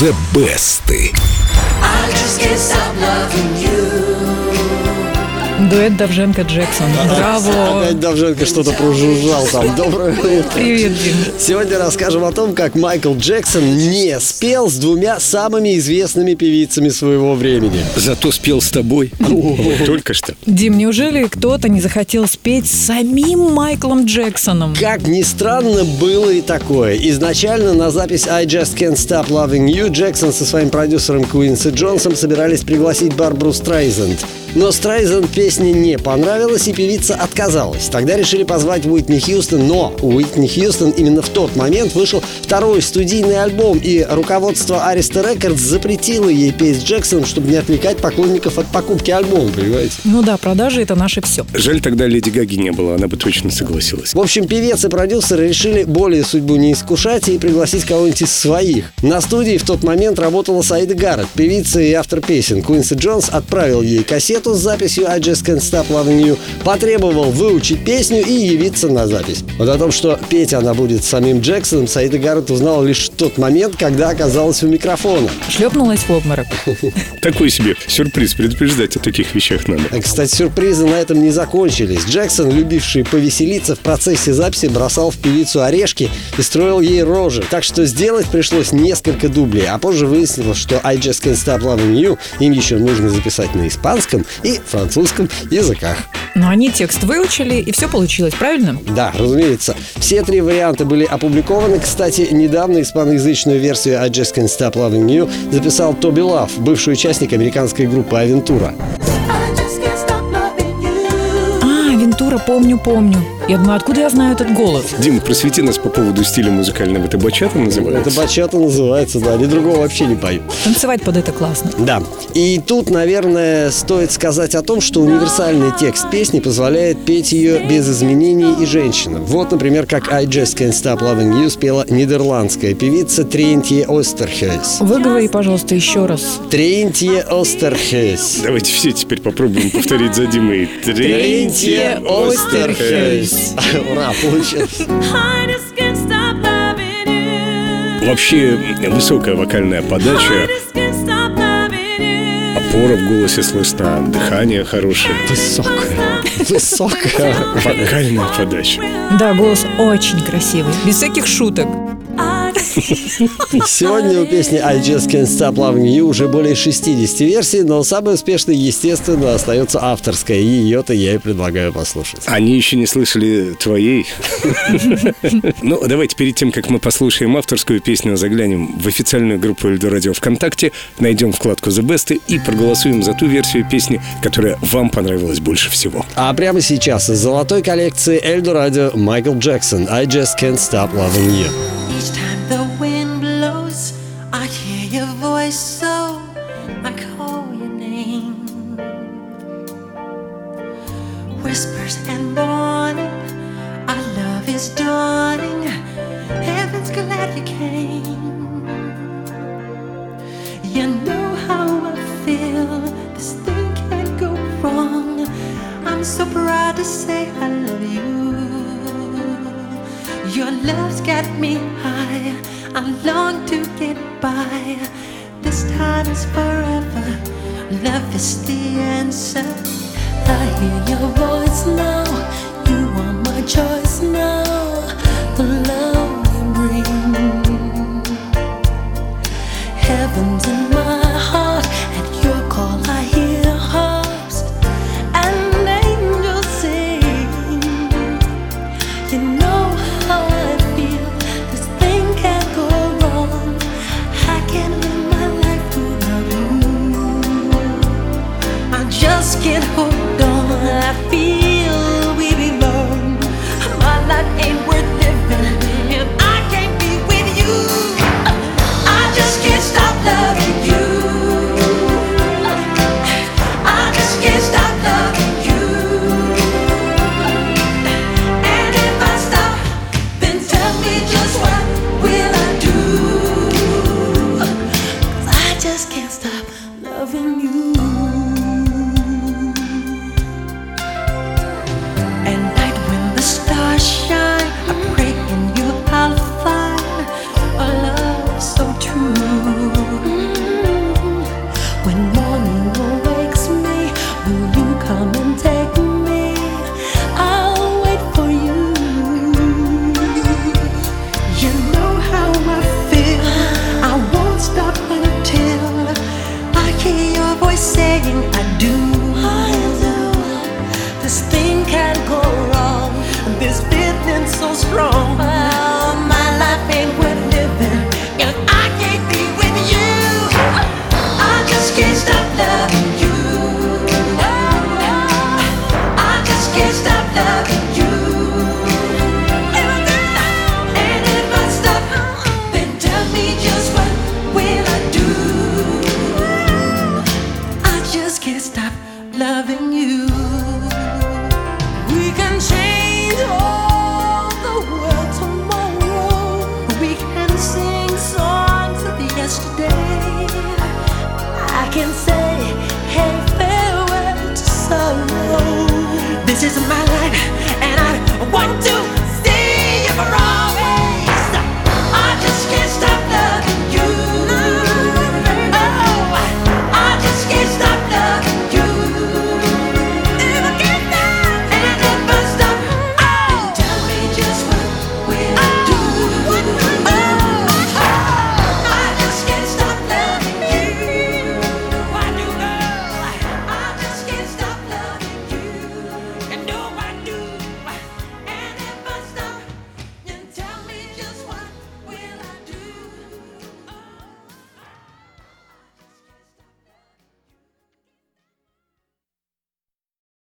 The Best. I just can't stop loving you. Дуэт Давженко Джексон. Браво! Опять Давженко что-то прожужжал там. Доброе утро. Привет, Дим. Сегодня расскажем о том, как Майкл Джексон не спел с двумя самыми известными певицами своего времени. Зато спел с тобой. Только что. Дим, неужели кто-то не захотел спеть с самим Майклом Джексоном? Как ни странно, было и такое. Изначально на запись I Just Can't Stop Loving You Джексон со своим продюсером Куинси Джонсом собирались пригласить Барбару Страйзенд. Но Страйзенд песня не понравилась, и певица отказалась. Тогда решили позвать Уитни Хьюстон, но у Уитни Хьюстон именно в тот момент вышел второй студийный альбом, и руководство Ариста Рекордс запретило ей петь с Джексоном, чтобы не отвлекать поклонников от покупки альбома, понимаете? Ну да, продажи это наше все. Жаль, тогда Леди Гаги не было, она бы точно согласилась. В общем, певец и продюсеры решили более судьбу не искушать и пригласить кого-нибудь из своих. На студии в тот момент работала Саида Гаррет, певица и автор песен. Куинси Джонс отправил ей кассету с записью I Just Can't Stop Loving You, потребовал выучить песню и явиться на запись. Вот о том, что петь она будет с самим Джексоном, Саида Гаррет узнала лишь в тот момент, когда оказалась у микрофона. Шлепнулась в обморок. Такой себе сюрприз, предупреждать о таких вещах надо. А, Кстати, сюрпризы на этом не закончились. Джексон, любивший повеселиться в процессе записи, бросал в певицу орешки и строил ей рожи. Так что сделать пришлось несколько дублей. А позже выяснилось, что I Just Can't Stop Loving You им еще нужно записать на испанском и французском языках. Но они текст выучили, и все получилось, правильно? Да, разумеется. Все три варианта были опубликованы. Кстати, недавно испаноязычную версию I Just Can't Stop Loving You записал Тоби Лав, бывший участник американской группы «Авентура». Авентура, помню, помню. Я думаю, откуда я знаю этот голос? Дима, просвети нас по поводу стиля музыкального. Это бачата называется? Это бачата называется, да. Ни другого вообще не пою. Танцевать под это классно. Да. И тут, наверное, стоит сказать о том, что универсальный текст песни позволяет петь ее без изменений и женщинам. Вот, например, как I Just Can't Stop Loving You спела нидерландская певица Трентье Остерхейс. Выговори, пожалуйста, еще раз. Трентье Остерхейс. Давайте все теперь попробуем повторить за Димой. Трентье Остерхейс. Ура, получилось. Loving you. Вообще высокая вокальная подача, опора в голосе слышна, дыхание хорошее. Высокая. Высокая. Вокальная подача. Да, голос очень красивый. Без всяких шуток. Сегодня у песни I Just Can't Stop Loving You уже более 60 версий, но самой успешной, естественно, остается авторская, и ее-то я и предлагаю послушать. Они еще не слышали твоей. Ну, давайте перед тем, как мы послушаем авторскую песню, заглянем в официальную группу Эльдо Радио ВКонтакте, найдем вкладку The Best и проголосуем за ту версию песни, которая вам понравилась больше всего. А прямо сейчас из золотой коллекции Эльдо Радио Майкл Джексон I Just Can't Stop Loving You. Whispers and warning, our love is dawning. Heaven's glad you came. You know how I feel. This thing can't go wrong. I'm so proud to say I love you. Your love's got me high. I long to get by. This time is forever. Love is the answer. I hear your voice now. You are my choice now. The love you bring. Heaven's in my strong.